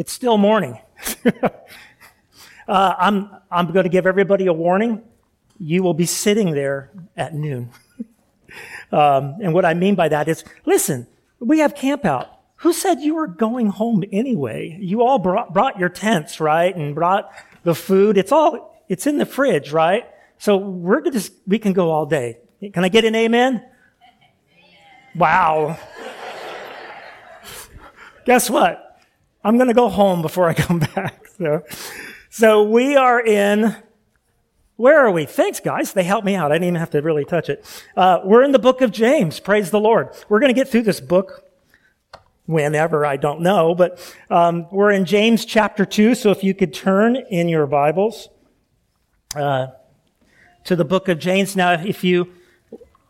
It's still morning. uh, I'm, I'm going to give everybody a warning. You will be sitting there at noon. um, and what I mean by that is, listen, we have camp out. Who said you were going home anyway? You all brought, brought your tents, right? And brought the food. It's all, it's in the fridge, right? So we're to, we can go all day. Can I get an amen? Wow. Guess what? I'm going to go home before I come back. So, so we are in, where are we? Thanks, guys. They helped me out. I didn't even have to really touch it. Uh, we're in the book of James. Praise the Lord. We're going to get through this book whenever, I don't know, but um, we're in James chapter 2. So if you could turn in your Bibles uh, to the book of James. Now, if you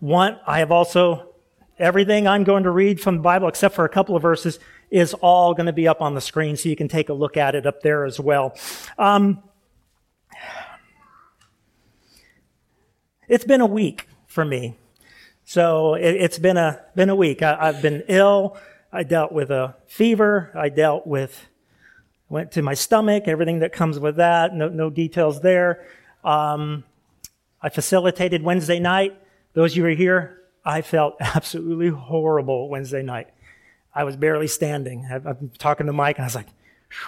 want, I have also everything I'm going to read from the Bible, except for a couple of verses, is all going to be up on the screen, so you can take a look at it up there as well. Um, it's been a week for me. So it, has been a, been a week. I, I've been ill. I dealt with a fever. I dealt with, went to my stomach, everything that comes with that. No, no details there. Um, I facilitated Wednesday night. Those of you who are here, I felt absolutely horrible Wednesday night. I was barely standing. I'm talking to Mike and I was like,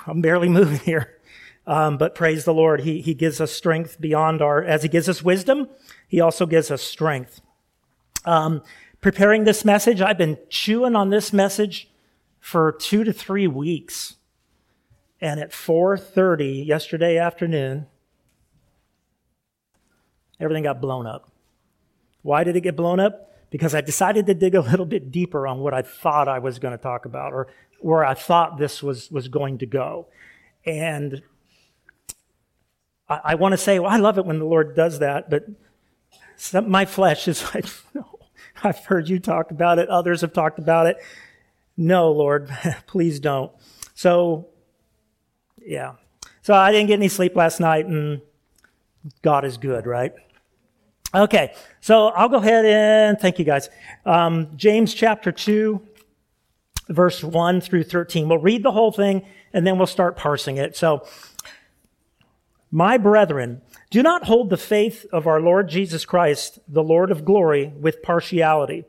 I'm barely moving here. Um, but praise the Lord. He, he gives us strength beyond our, as he gives us wisdom, he also gives us strength. Um, preparing this message, I've been chewing on this message for two to three weeks. And at 4.30 yesterday afternoon, everything got blown up. Why did it get blown up? Because I decided to dig a little bit deeper on what I thought I was going to talk about or where I thought this was, was going to go. And I, I want to say, well, I love it when the Lord does that, but some, my flesh is like, no, I've heard you talk about it. Others have talked about it. No, Lord, please don't. So, yeah. So I didn't get any sleep last night, and God is good, right? Okay, so I'll go ahead and thank you guys. Um, James chapter 2, verse 1 through 13. We'll read the whole thing and then we'll start parsing it. So, my brethren, do not hold the faith of our Lord Jesus Christ, the Lord of glory, with partiality.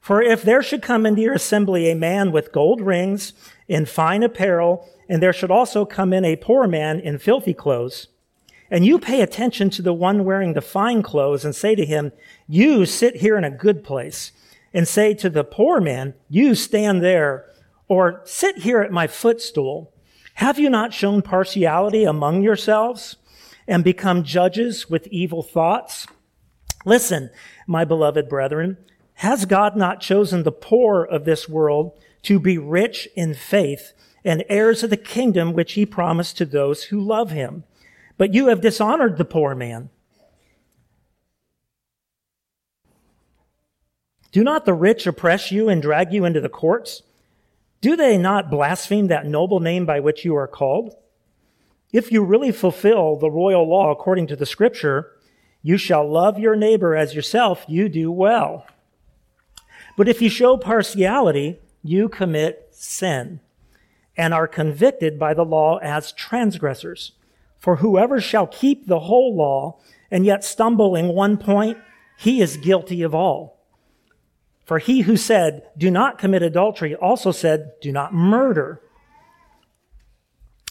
For if there should come into your assembly a man with gold rings in fine apparel, and there should also come in a poor man in filthy clothes, and you pay attention to the one wearing the fine clothes and say to him, you sit here in a good place, and say to the poor man, you stand there, or sit here at my footstool, have you not shown partiality among yourselves? and become judges with evil thoughts? Listen, my beloved brethren, has God not chosen the poor of this world to be rich in faith and heirs of the kingdom which he promised to those who love him? But you have dishonored the poor man. Do not the rich oppress you and drag you into the courts? Do they not blaspheme that noble name by which you are called? If you really fulfill the royal law according to the scripture, you shall love your neighbor as yourself, you do well. But if you show partiality, you commit sin and are convicted by the law as transgressors. For whoever shall keep the whole law and yet stumble in one point, he is guilty of all. For he who said, do not commit adultery also said, do not murder.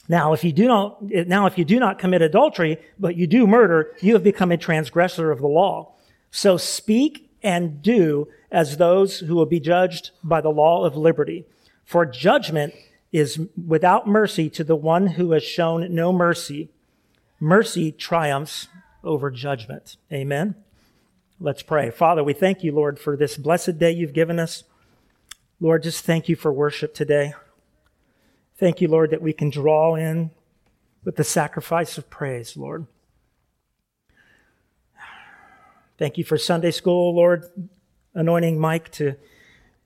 Now, if you do not, now if you do not commit adultery, but you do murder, you have become a transgressor of the law. So speak and do as those who will be judged by the law of liberty. For judgment is without mercy to the one who has shown no mercy. Mercy triumphs over judgment. Amen. Let's pray. Father, we thank you, Lord, for this blessed day you've given us. Lord, just thank you for worship today. Thank you, Lord, that we can draw in with the sacrifice of praise, Lord. Thank you for Sunday school, Lord, anointing Mike to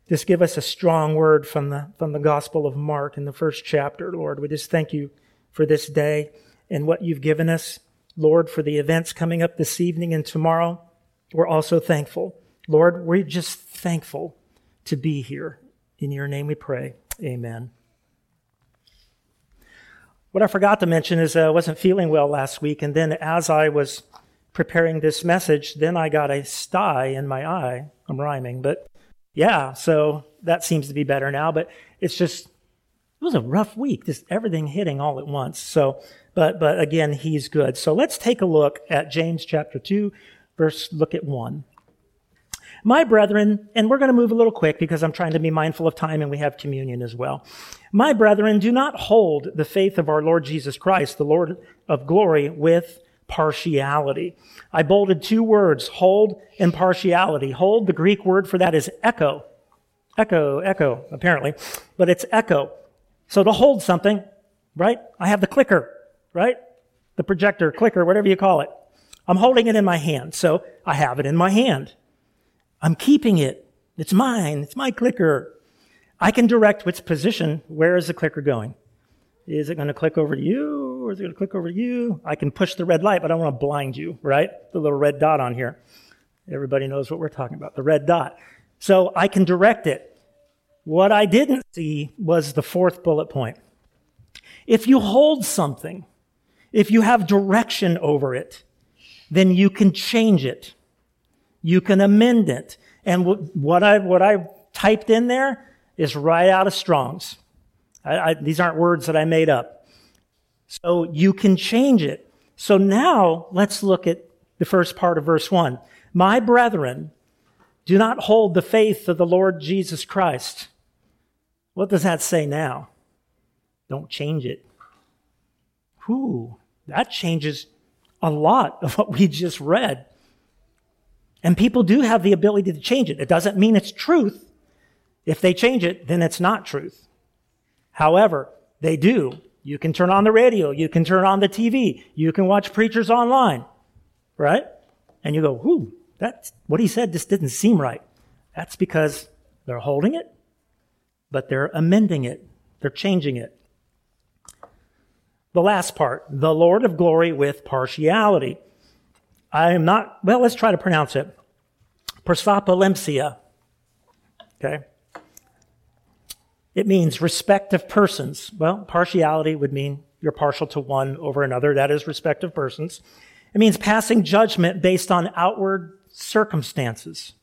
just give us a strong word from the, from the Gospel of Mark in the first chapter, Lord. We just thank you for this day and what you've given us, Lord, for the events coming up this evening and tomorrow. We're also thankful. Lord, we're just thankful to be here. In your name we pray. Amen. What I forgot to mention is uh, I wasn't feeling well last week, and then as I was preparing this message, then I got a sty in my eye. I'm rhyming, but yeah, so that seems to be better now. But it's just it was a rough week, just everything hitting all at once. So, but but again, he's good. So let's take a look at James chapter two, verse. Look at one. My brethren, and we're going to move a little quick because I'm trying to be mindful of time and we have communion as well. My brethren, do not hold the faith of our Lord Jesus Christ, the Lord of glory, with partiality. I bolded two words, hold and partiality. Hold, the Greek word for that is echo. Echo, echo, apparently, but it's echo. So to hold something, right? I have the clicker, right? The projector, clicker, whatever you call it. I'm holding it in my hand. So I have it in my hand. I'm keeping it. It's mine. It's my clicker. I can direct which position. Where is the clicker going? Is it going to click over to you or is it going to click over to you? I can push the red light, but I don't want to blind you, right? The little red dot on here. Everybody knows what we're talking about, the red dot. So I can direct it. What I didn't see was the fourth bullet point. If you hold something, if you have direction over it, then you can change it. You can amend it. And what I, what I typed in there is right out of Strong's. I, I, these aren't words that I made up. So you can change it. So now let's look at the first part of verse one. My brethren, do not hold the faith of the Lord Jesus Christ. What does that say now? Don't change it. Whew, that changes a lot of what we just read. And people do have the ability to change it. It doesn't mean it's truth. If they change it, then it's not truth. However, they do. You can turn on the radio. You can turn on the TV. You can watch preachers online. Right? And you go, whoo, that's what he said just didn't seem right. That's because they're holding it, but they're amending it. They're changing it. The last part, the Lord of glory with partiality. I am not, well, let's try to pronounce it. Prosopolempsia. Okay. It means respect of persons. Well, partiality would mean you're partial to one over another. That is respect of persons. It means passing judgment based on outward circumstances.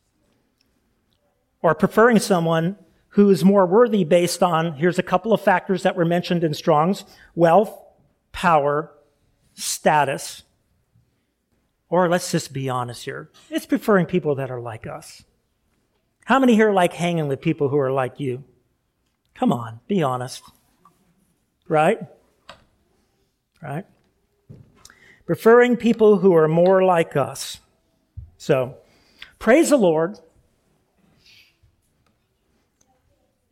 Or preferring someone who is more worthy based on, here's a couple of factors that were mentioned in Strong's wealth, power, status, or let's just be honest here. It's preferring people that are like us. How many here like hanging with people who are like you? Come on, be honest. Right? Right? Preferring people who are more like us. So, praise the Lord.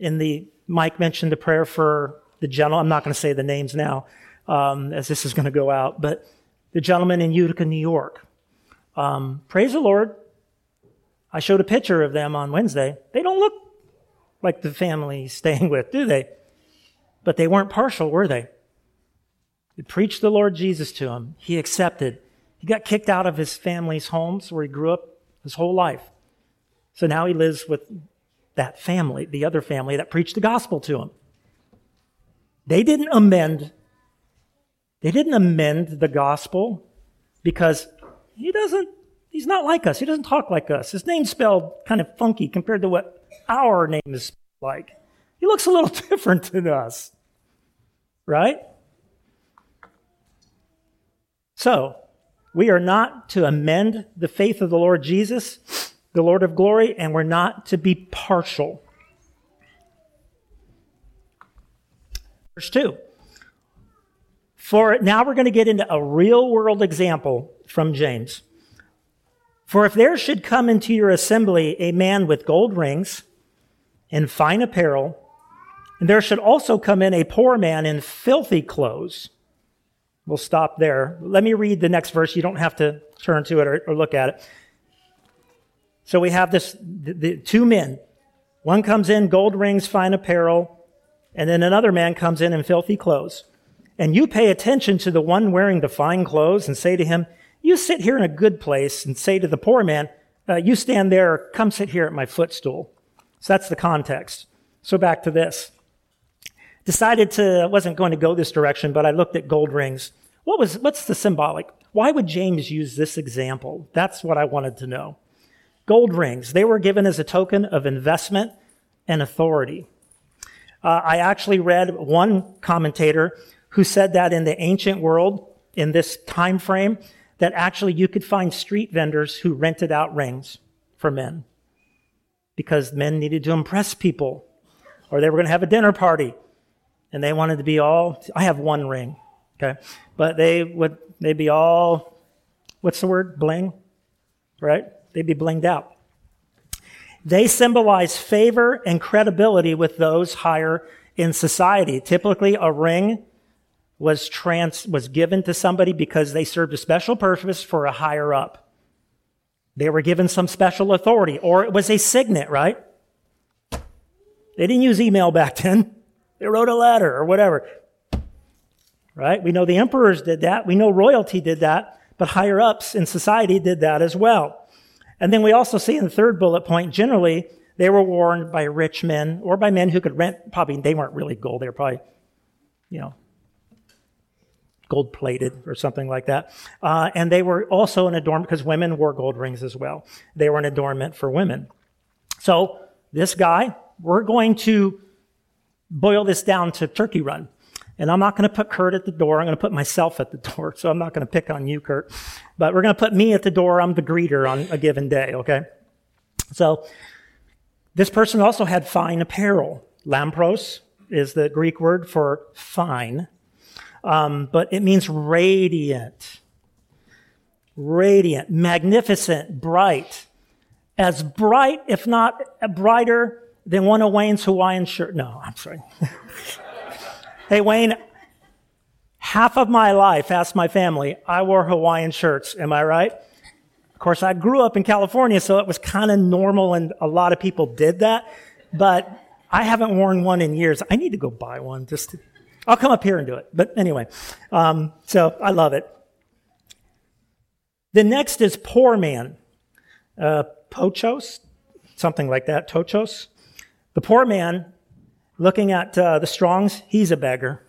In the, Mike mentioned the prayer for the gentleman. I'm not going to say the names now, um, as this is going to go out, but the gentleman in Utica, New York. Um, praise the Lord. I showed a picture of them on Wednesday. They don't look like the family he's staying with, do they? But they weren't partial, were they? They preached the Lord Jesus to him. He accepted. He got kicked out of his family's homes where he grew up his whole life. So now he lives with that family, the other family that preached the gospel to him. They didn't amend they didn't amend the gospel because he doesn't, he's not like us. He doesn't talk like us. His name's spelled kind of funky compared to what our name is like. He looks a little different than us. Right? So, we are not to amend the faith of the Lord Jesus, the Lord of glory, and we're not to be partial. Verse 2. For now we're going to get into a real world example from James. For if there should come into your assembly a man with gold rings and fine apparel, and there should also come in a poor man in filthy clothes. We'll stop there. Let me read the next verse. You don't have to turn to it or, or look at it. So we have this, the, the two men. One comes in gold rings, fine apparel, and then another man comes in in filthy clothes and you pay attention to the one wearing the fine clothes and say to him, you sit here in a good place and say to the poor man, uh, you stand there, come sit here at my footstool. So that's the context. So back to this. decided to, wasn't going to go this direction, but I looked at gold rings. What was, what's the symbolic? Why would James use this example? That's what I wanted to know. Gold rings, they were given as a token of investment and authority. Uh, I actually read one commentator who said that in the ancient world, in this time frame, that actually you could find street vendors who rented out rings for men because men needed to impress people or they were going to have a dinner party and they wanted to be all I have one ring, okay? But they would they'd be all what's the word? Bling, right? They'd be blinged out. They symbolize favor and credibility with those higher in society. Typically, a ring was trans, was given to somebody because they served a special purpose for a higher up. They were given some special authority, or it was a signet, right? They didn't use email back then. They wrote a letter or whatever. Right? We know the emperors did that. We know royalty did that, but higher ups in society did that as well. And then we also see in the third bullet point, generally, they were worn by rich men or by men who could rent, probably, they weren't really gold, they were probably, you know, gold plated or something like that. Uh, and they were also an adornment, because women wore gold rings as well. They were an adornment for women. So, this guy, we're going to boil this down to turkey run. And I'm not going to put Kurt at the door. I'm going to put myself at the door. So I'm not going to pick on you, Kurt. But we're going to put me at the door. I'm the greeter on a given day, okay? So this person also had fine apparel. Lampros is the Greek word for fine, um, but it means radiant. Radiant, magnificent, bright. As bright, if not brighter, than one of Wayne's Hawaiian shirt. No, I'm sorry. Hey, Wayne, half of my life, ask my family, I wore Hawaiian shirts. Am I right? Of course, I grew up in California, so it was kind of normal and a lot of people did that. But I haven't worn one in years. I need to go buy one just to, I'll come up here and do it. But anyway, um, so I love it. The next is poor man. Uh, pochos, something like that, tochos. The poor man Looking at uh, the Strongs, he's a beggar.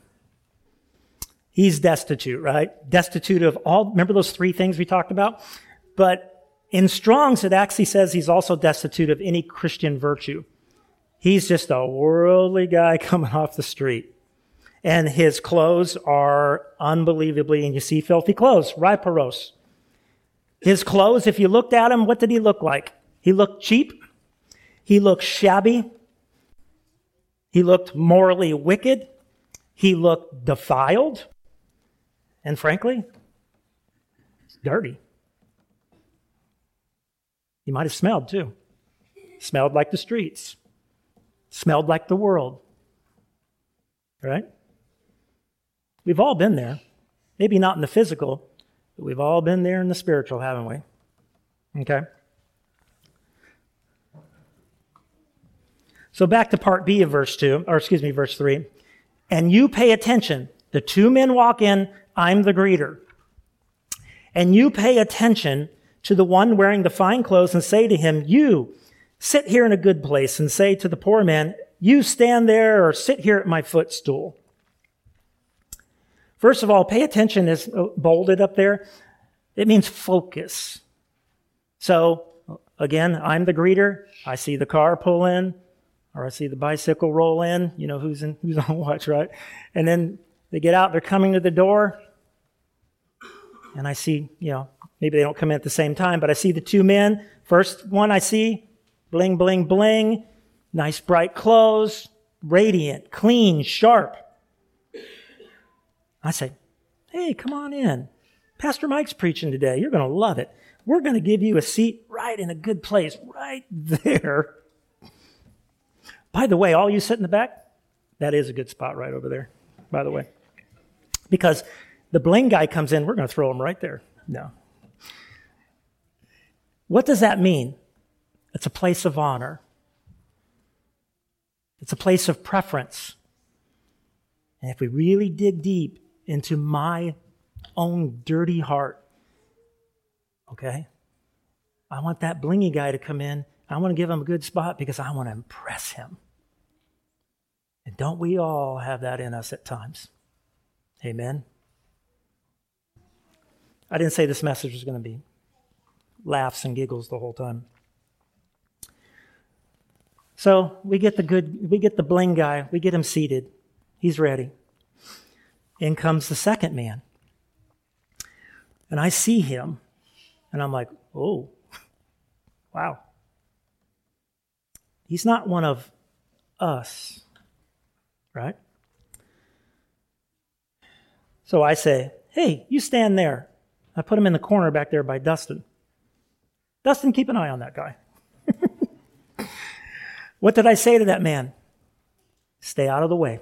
He's destitute, right? Destitute of all, remember those three things we talked about? But in Strong's, it actually says he's also destitute of any Christian virtue. He's just a worldly guy coming off the street. And his clothes are unbelievably, and you see filthy clothes, rhiparos. His clothes, if you looked at him, what did he look like? He looked cheap. He looked shabby. He looked morally wicked. He looked defiled. And frankly, dirty. He might have smelled too. Smelled like the streets. Smelled like the world. Right? We've all been there. Maybe not in the physical, but we've all been there in the spiritual, haven't we? Okay? So back to part B of verse 2, or excuse me, verse 3. And you pay attention. The two men walk in, I'm the greeter. And you pay attention to the one wearing the fine clothes and say to him, you sit here in a good place and say to the poor man, you stand there or sit here at my footstool. First of all, pay attention is bolded up there. It means focus. So again, I'm the greeter. I see the car pull in or I see the bicycle roll in, you know, who's in, who's on watch, right? And then they get out, they're coming to the door, and I see, you know, maybe they don't come in at the same time, but I see the two men. First one I see, bling, bling, bling, nice bright clothes, radiant, clean, sharp. I say, hey, come on in. Pastor Mike's preaching today. You're going to love it. We're going to give you a seat right in a good place, right there. By the way, all you sit in the back, that is a good spot right over there, by the way. Because the bling guy comes in, we're going to throw him right there. No. What does that mean? It's a place of honor. It's a place of preference. And if we really dig deep into my own dirty heart, okay, I want that blingy guy to come in. I want to give him a good spot because I want to impress him. And don't we all have that in us at times? Amen. I didn't say this message was going to be laughs and giggles the whole time. So we get the good, we get the bling guy, we get him seated. He's ready. In comes the second man. And I see him, and I'm like, oh, wow. He's not one of us, right? So I say, hey, you stand there. I put him in the corner back there by Dustin. Dustin, keep an eye on that guy. what did I say to that man? Stay out of the way.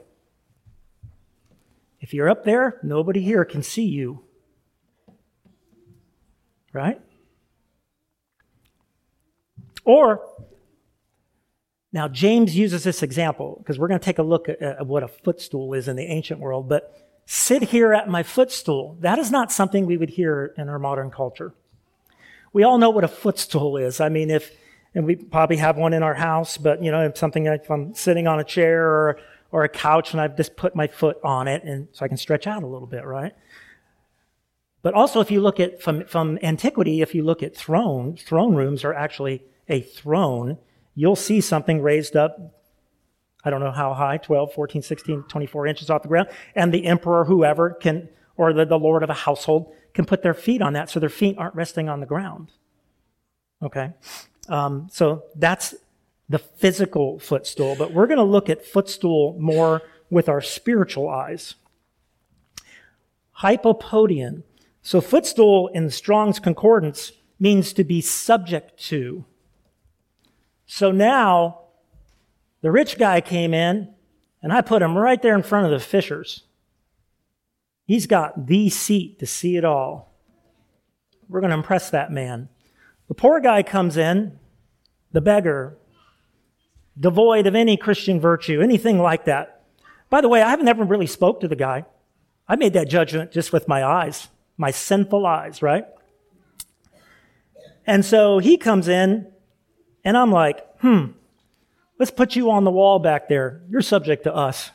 If you're up there, nobody here can see you. Right? Or, now James uses this example because we're going to take a look at, at what a footstool is in the ancient world, but sit here at my footstool. That is not something we would hear in our modern culture. We all know what a footstool is. I mean, if, and we probably have one in our house, but you know, if something, if I'm sitting on a chair or, or a couch and I've just put my foot on it and so I can stretch out a little bit, right? But also, if you look at from, from antiquity, if you look at throne, throne rooms are actually a throne. You'll see something raised up, I don't know how high, 12, 14, 16, 24 inches off the ground. And the emperor, whoever can, or the, the lord of a household can put their feet on that so their feet aren't resting on the ground. Okay. Um, so that's the physical footstool, but we're going to look at footstool more with our spiritual eyes. Hypopodion so footstool in Strong's Concordance means to be subject to. So now the rich guy came in and I put him right there in front of the fishers. He's got the seat to see it all. We're going to impress that man. The poor guy comes in, the beggar, devoid of any Christian virtue, anything like that. By the way, I haven't ever really spoke to the guy. I made that judgment just with my eyes my sinful eyes, right? And so he comes in, and I'm like, hmm, let's put you on the wall back there. You're subject to us.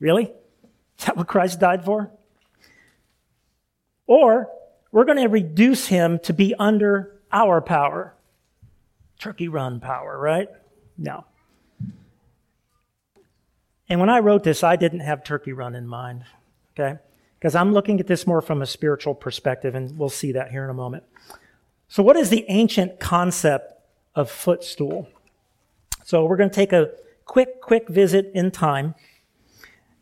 Really? Is that what Christ died for? Or we're going to reduce him to be under our power. Turkey run power, right? No. And when I wrote this, I didn't have turkey run in mind. Okay? because I'm looking at this more from a spiritual perspective, and we'll see that here in a moment. So, what is the ancient concept of footstool? So, we're going to take a quick, quick visit in time,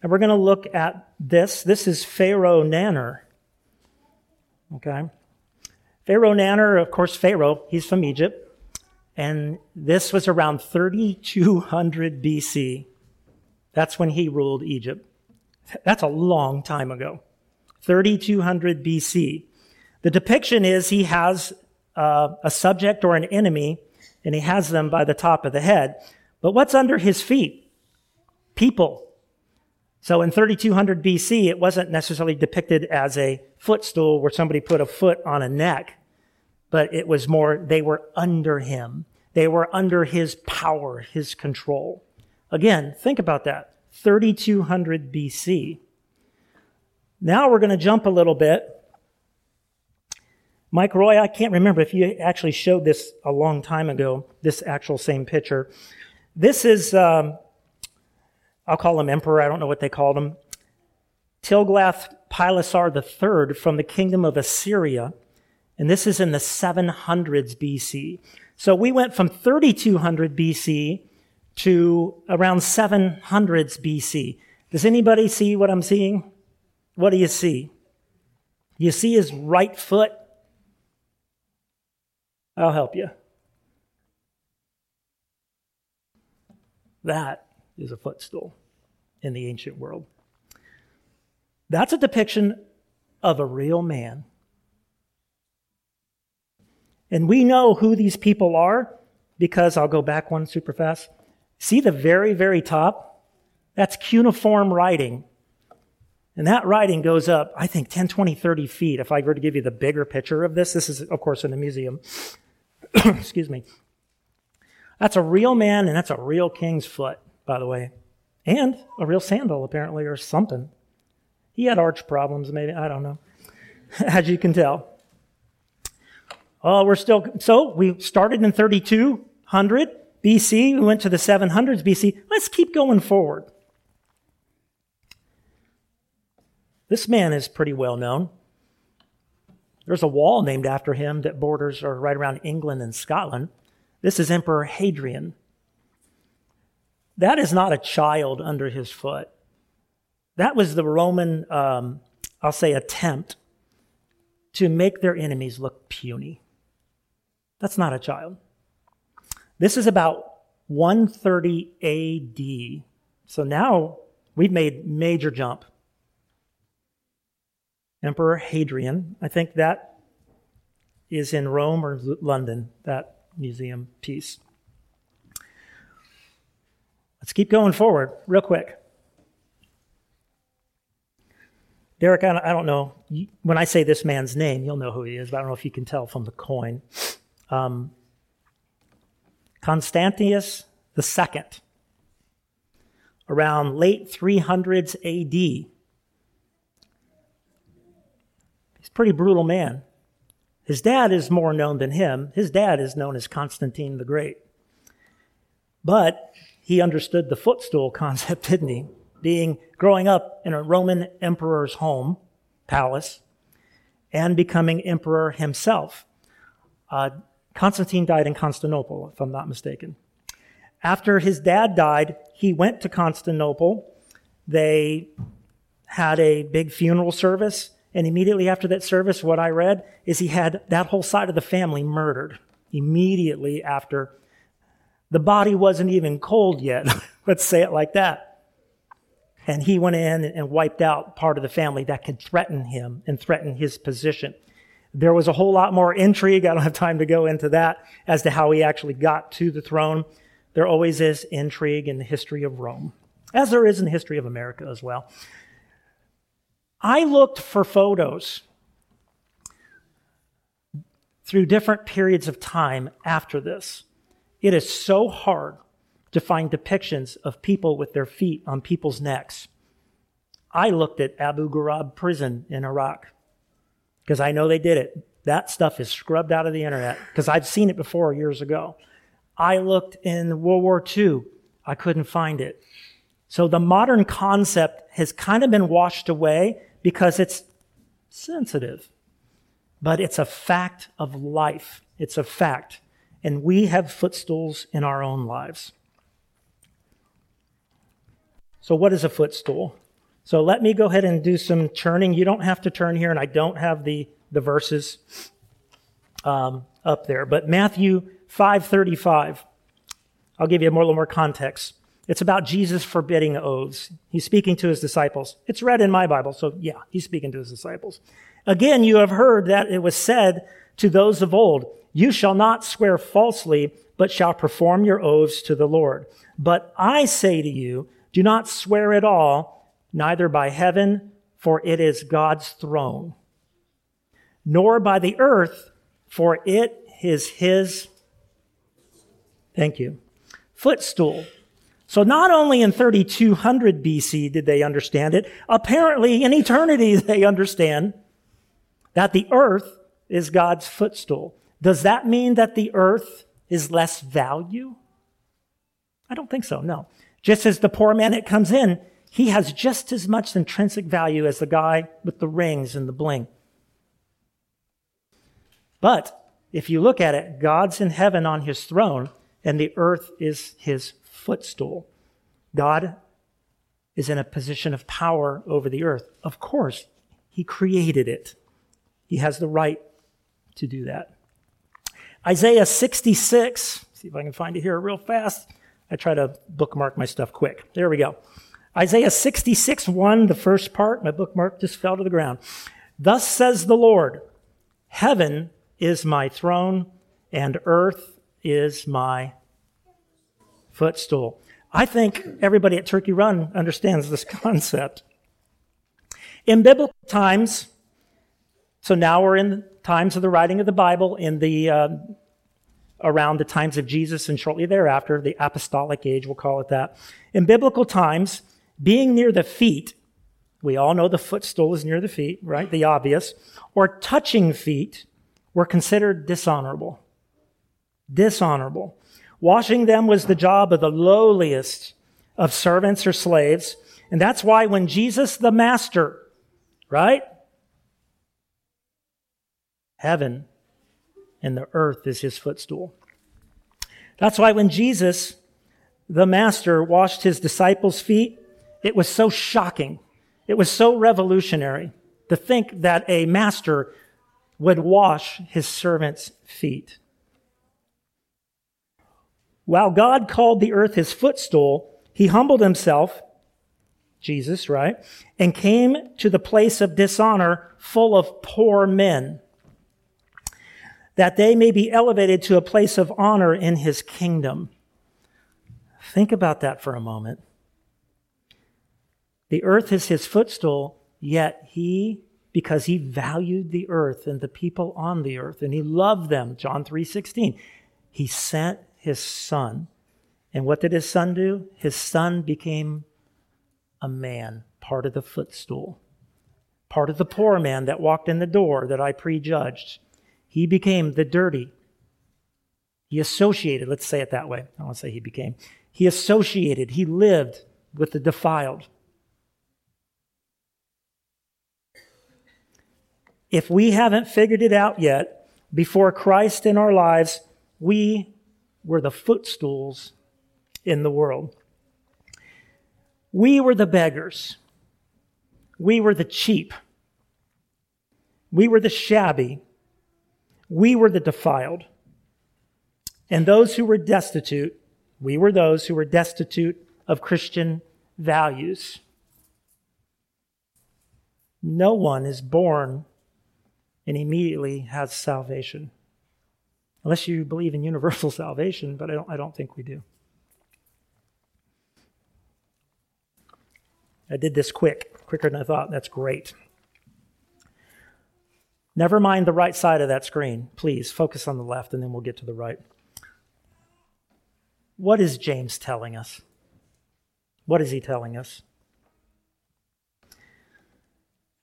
and we're going to look at this. This is Pharaoh Narmer. Okay? Pharaoh Narmer, of course, Pharaoh, he's from Egypt. And this was around 3200 BC. That's when he ruled Egypt. That's a long time ago. 3200 BC. The depiction is he has uh, a subject or an enemy, and he has them by the top of the head. But what's under his feet? People. So in 3200 BC, it wasn't necessarily depicted as a footstool where somebody put a foot on a neck, but it was more, they were under him. They were under his power, his control. Again, think about that. 3200 BC. Now we're going to jump a little bit. Mike Roy, I can't remember if you actually showed this a long time ago, this actual same picture. This is, um, I'll call him emperor, I don't know what they called him. Tiglath-Pileser III from the kingdom of Assyria. And this is in the 700s BC. So we went from 3200 BC to around 700s BC. Does anybody see what I'm seeing? what do you see? You see his right foot? I'll help you. That is a footstool in the ancient world. That's a depiction of a real man. And we know who these people are because I'll go back one super fast. See the very, very top? That's cuneiform writing. And that writing goes up, I think, 10, 20, 30 feet. If I were to give you the bigger picture of this, this is, of course, in the museum. Excuse me. That's a real man and that's a real king's foot, by the way. and a real sandal, apparently, or something. He had arch problems, maybe. I don't know, as you can tell. Oh, we're still, so we started in 3200 BC. We went to the 700s BC. Let's keep going forward. This man is pretty well known. There's a wall named after him that borders are right around England and Scotland. This is Emperor Hadrian. That is not a child under his foot. That was the Roman, um, I'll say, attempt to make their enemies look puny. That's not a child. This is about 130 AD. So now we've made major jump. Emperor Hadrian, I think that is in Rome or London, that museum piece. Let's keep going forward real quick. Derek, I don't know. When I say this man's name, you'll know who he is, but I don't know if you can tell from the coin. Um, Constantius II, around late 300s AD. He's a pretty brutal man. His dad is more known than him. His dad is known as Constantine the Great. But he understood the footstool concept, didn't he? Being growing up in a Roman emperor's home, palace, and becoming emperor himself. Uh, Constantine died in Constantinople, if I'm not mistaken. After his dad died, he went to Constantinople. They had a big funeral service, and immediately after that service, what I read is he had that whole side of the family murdered immediately after the body wasn't even cold yet. Let's say it like that. And he went in and wiped out part of the family that could threaten him and threaten his position. There was a whole lot more intrigue. I don't have time to go into that as to how he actually got to the throne. There always is intrigue in the history of Rome, as there is in the history of America as well. I looked for photos through different periods of time after this. It is so hard to find depictions of people with their feet on people's necks. I looked at Abu Ghraib prison in Iraq because I know they did it. That stuff is scrubbed out of the internet because I've seen it before years ago. I looked in World War II. I couldn't find it. So the modern concept has kind of been washed away because it's sensitive. But it's a fact of life. It's a fact. And we have footstools in our own lives. So, what is a footstool? So let me go ahead and do some turning. You don't have to turn here, and I don't have the, the verses um, up there. But Matthew 5.35, I'll give you a little more context. It's about Jesus forbidding oaths. He's speaking to his disciples. It's read in my Bible, so yeah, he's speaking to his disciples. Again, you have heard that it was said to those of old, You shall not swear falsely, but shall perform your oaths to the Lord. But I say to you, do not swear at all neither by heaven, for it is God's throne, nor by the earth, for it is his, thank you, footstool. So not only in 3200 BC did they understand it, apparently in eternity they understand that the earth is God's footstool. Does that mean that the earth is less value? I don't think so, no. Just as the poor man that comes in he has just as much intrinsic value as the guy with the rings and the bling. But if you look at it, God's in heaven on his throne, and the earth is his footstool. God is in a position of power over the earth. Of course, he created it. He has the right to do that. Isaiah 66, see if I can find it here real fast. I try to bookmark my stuff quick. There we go. Isaiah 66, 1, the first part, my bookmark just fell to the ground. Thus says the Lord, Heaven is my throne, and earth is my footstool. I think everybody at Turkey Run understands this concept. In biblical times, so now we're in times of the writing of the Bible in the uh, around the times of Jesus and shortly thereafter, the apostolic age, we'll call it that. In biblical times, being near the feet, we all know the footstool is near the feet, right? The obvious, or touching feet were considered dishonorable. Dishonorable. Washing them was the job of the lowliest of servants or slaves. And that's why when Jesus, the master, right? Heaven and the earth is his footstool. That's why when Jesus, the master, washed his disciples' feet, it was so shocking. It was so revolutionary to think that a master would wash his servants' feet. While God called the earth his footstool, he humbled himself, Jesus, right, and came to the place of dishonor full of poor men that they may be elevated to a place of honor in his kingdom. Think about that for a moment. The earth is his footstool, yet he, because he valued the earth and the people on the earth, and he loved them, John 3:16, he sent his son. And what did his son do? His son became a man, part of the footstool, part of the poor man that walked in the door that I prejudged. He became the dirty. He associated, let's say it that way. I don't want to say he became. He associated, he lived with the defiled. If we haven't figured it out yet, before Christ in our lives, we were the footstools in the world. We were the beggars. We were the cheap. We were the shabby. We were the defiled. And those who were destitute, we were those who were destitute of Christian values. No one is born and immediately has salvation. Unless you believe in universal salvation, but I don't, I don't think we do. I did this quick, quicker than I thought. That's great. Never mind the right side of that screen. Please focus on the left and then we'll get to the right. What is James telling us? What is he telling us?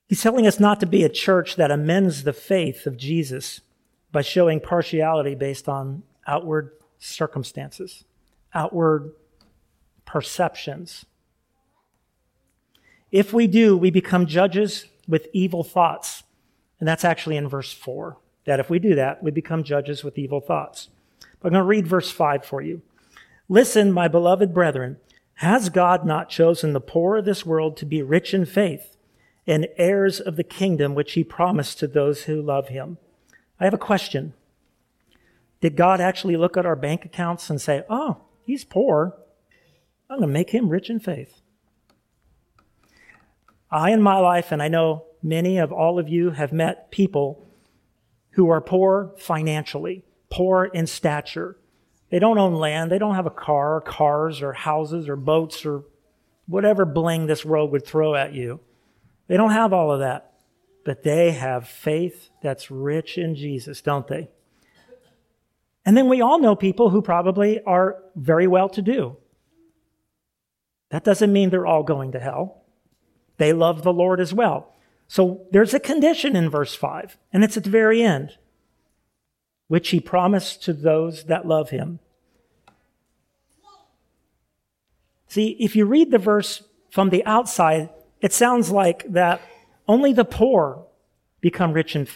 He's telling us not to be a church that amends the faith of Jesus by showing partiality based on outward circumstances, outward perceptions. If we do, we become judges with evil thoughts and that's actually in verse 4. That if we do that, we become judges with evil thoughts. But I'm going to read verse 5 for you. Listen, my beloved brethren, has God not chosen the poor of this world to be rich in faith and heirs of the kingdom which he promised to those who love him? I have a question. Did God actually look at our bank accounts and say, oh, he's poor. I'm going to make him rich in faith? I, in my life, and I know many of all of you have met people who are poor financially, poor in stature. They don't own land, they don't have a car, or cars, or houses, or boats, or whatever bling this world would throw at you. They don't have all of that. But they have faith that's rich in Jesus, don't they? And then we all know people who probably are very well to do. That doesn't mean they're all going to hell. They love the Lord as well. So there's a condition in verse 5, and it's at the very end, which he promised to those that love him. See, if you read the verse from the outside, it sounds like that only the poor become rich in,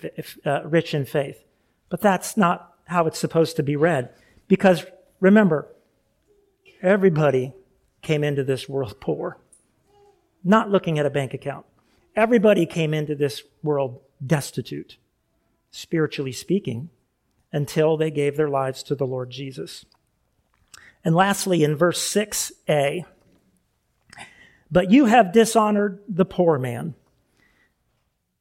uh, rich in faith. But that's not how it's supposed to be read. Because remember, everybody came into this world poor, not looking at a bank account. Everybody came into this world destitute, spiritually speaking, until they gave their lives to the Lord Jesus. And lastly, in verse 6a, but you have dishonored the poor man.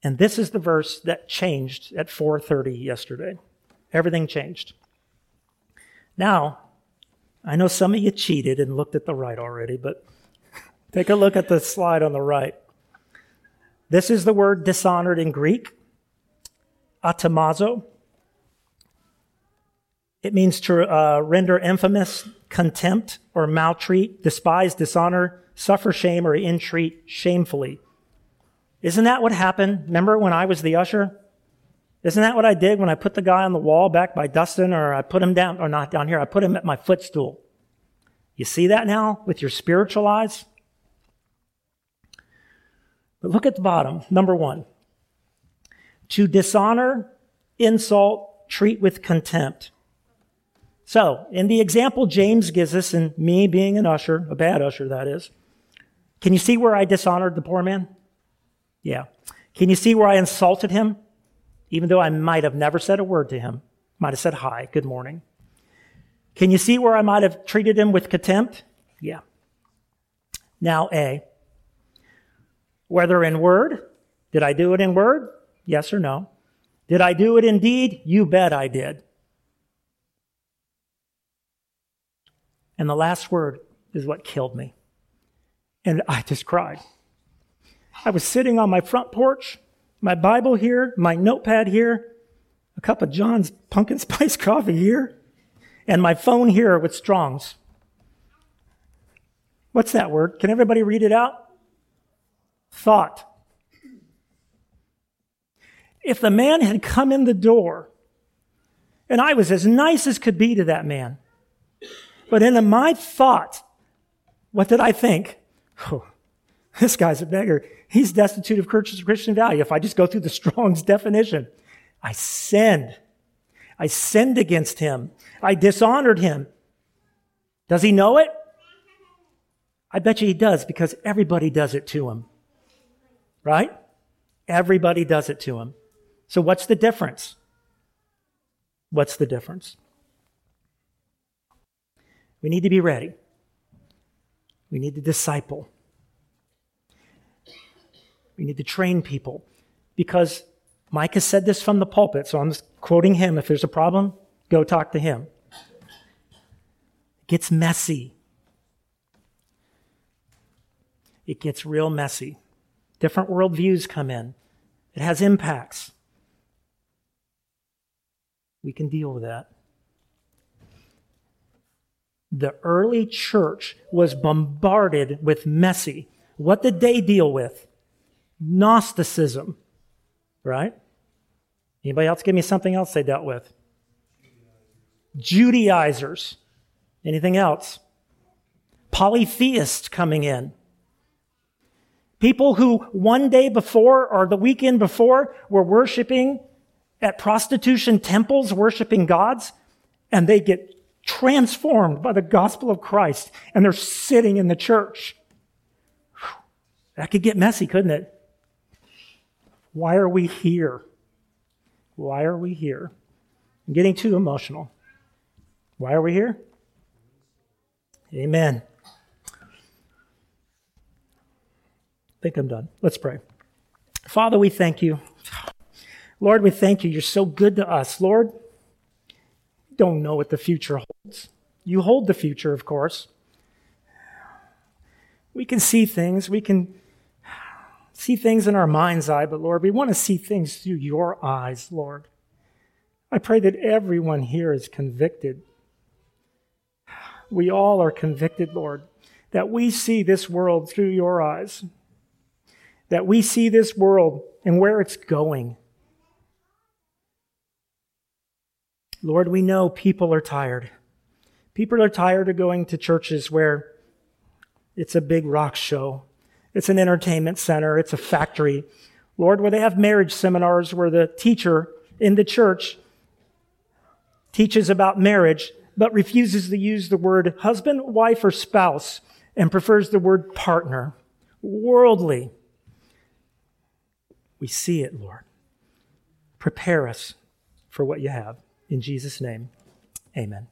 And this is the verse that changed at 4:30 yesterday. Everything changed. Now, I know some of you cheated and looked at the right already, but take a look at the slide on the right. This is the word dishonored in Greek, atamazo. It means to uh, render infamous, contempt, or maltreat, despise, dishonor, suffer shame, or entreat shamefully. Isn't that what happened? Remember when I was the usher? Isn't that what I did when I put the guy on the wall back by Dustin, or I put him down, or not down here, I put him at my footstool? You see that now with your spiritual eyes? But look at the bottom, number one. To dishonor, insult, treat with contempt. So, in the example James gives us, and me being an usher, a bad usher that is, can you see where I dishonored the poor man? Yeah. Can you see where I insulted him? Even though I might have never said a word to him, might have said hi, good morning. Can you see where I might have treated him with contempt? Yeah. Now, A. Whether in word, did I do it in word? Yes or no? Did I do it in deed? You bet I did. And the last word is what killed me. And I just cried. I was sitting on my front porch, my Bible here, my notepad here, a cup of John's pumpkin spice coffee here, and my phone here with Strong's. What's that word? Can everybody read it out? thought. If the man had come in the door, and I was as nice as could be to that man, but in my thought, what did I think? Oh, this guy's a beggar. He's destitute of Christian value. If I just go through the Strong's definition, I sinned. I sinned against him. I dishonored him. Does he know it? I bet you he does because everybody does it to him right? Everybody does it to him. So, what's the difference? What's the difference? We need to be ready. We need to disciple. We need to train people because Mike has said this from the pulpit, so I'm just quoting him. If there's a problem, go talk to him. It gets messy. It gets real messy. Different worldviews come in. It has impacts. We can deal with that. The early church was bombarded with messy. What did they deal with? Gnosticism, right? Anybody else give me something else they dealt with? Judaizers. Anything else? Polytheists coming in. People who one day before or the weekend before were worshiping at prostitution temples, worshiping gods, and they get transformed by the gospel of Christ and they're sitting in the church. That could get messy, couldn't it? Why are we here? Why are we here? I'm getting too emotional. Why are we here? Amen. think I'm done. Let's pray. Father, we thank you. Lord, we thank you. You're so good to us. Lord, don't know what the future holds. You hold the future, of course. We can see things. We can see things in our mind's eye, but Lord, we want to see things through your eyes, Lord. I pray that everyone here is convicted. We all are convicted, Lord, that we see this world through your eyes that we see this world and where it's going. Lord, we know people are tired. People are tired of going to churches where it's a big rock show, it's an entertainment center, it's a factory. Lord, where they have marriage seminars where the teacher in the church teaches about marriage, but refuses to use the word husband, wife, or spouse and prefers the word partner. Worldly. We see it, Lord. Prepare us for what you have. In Jesus' name, amen.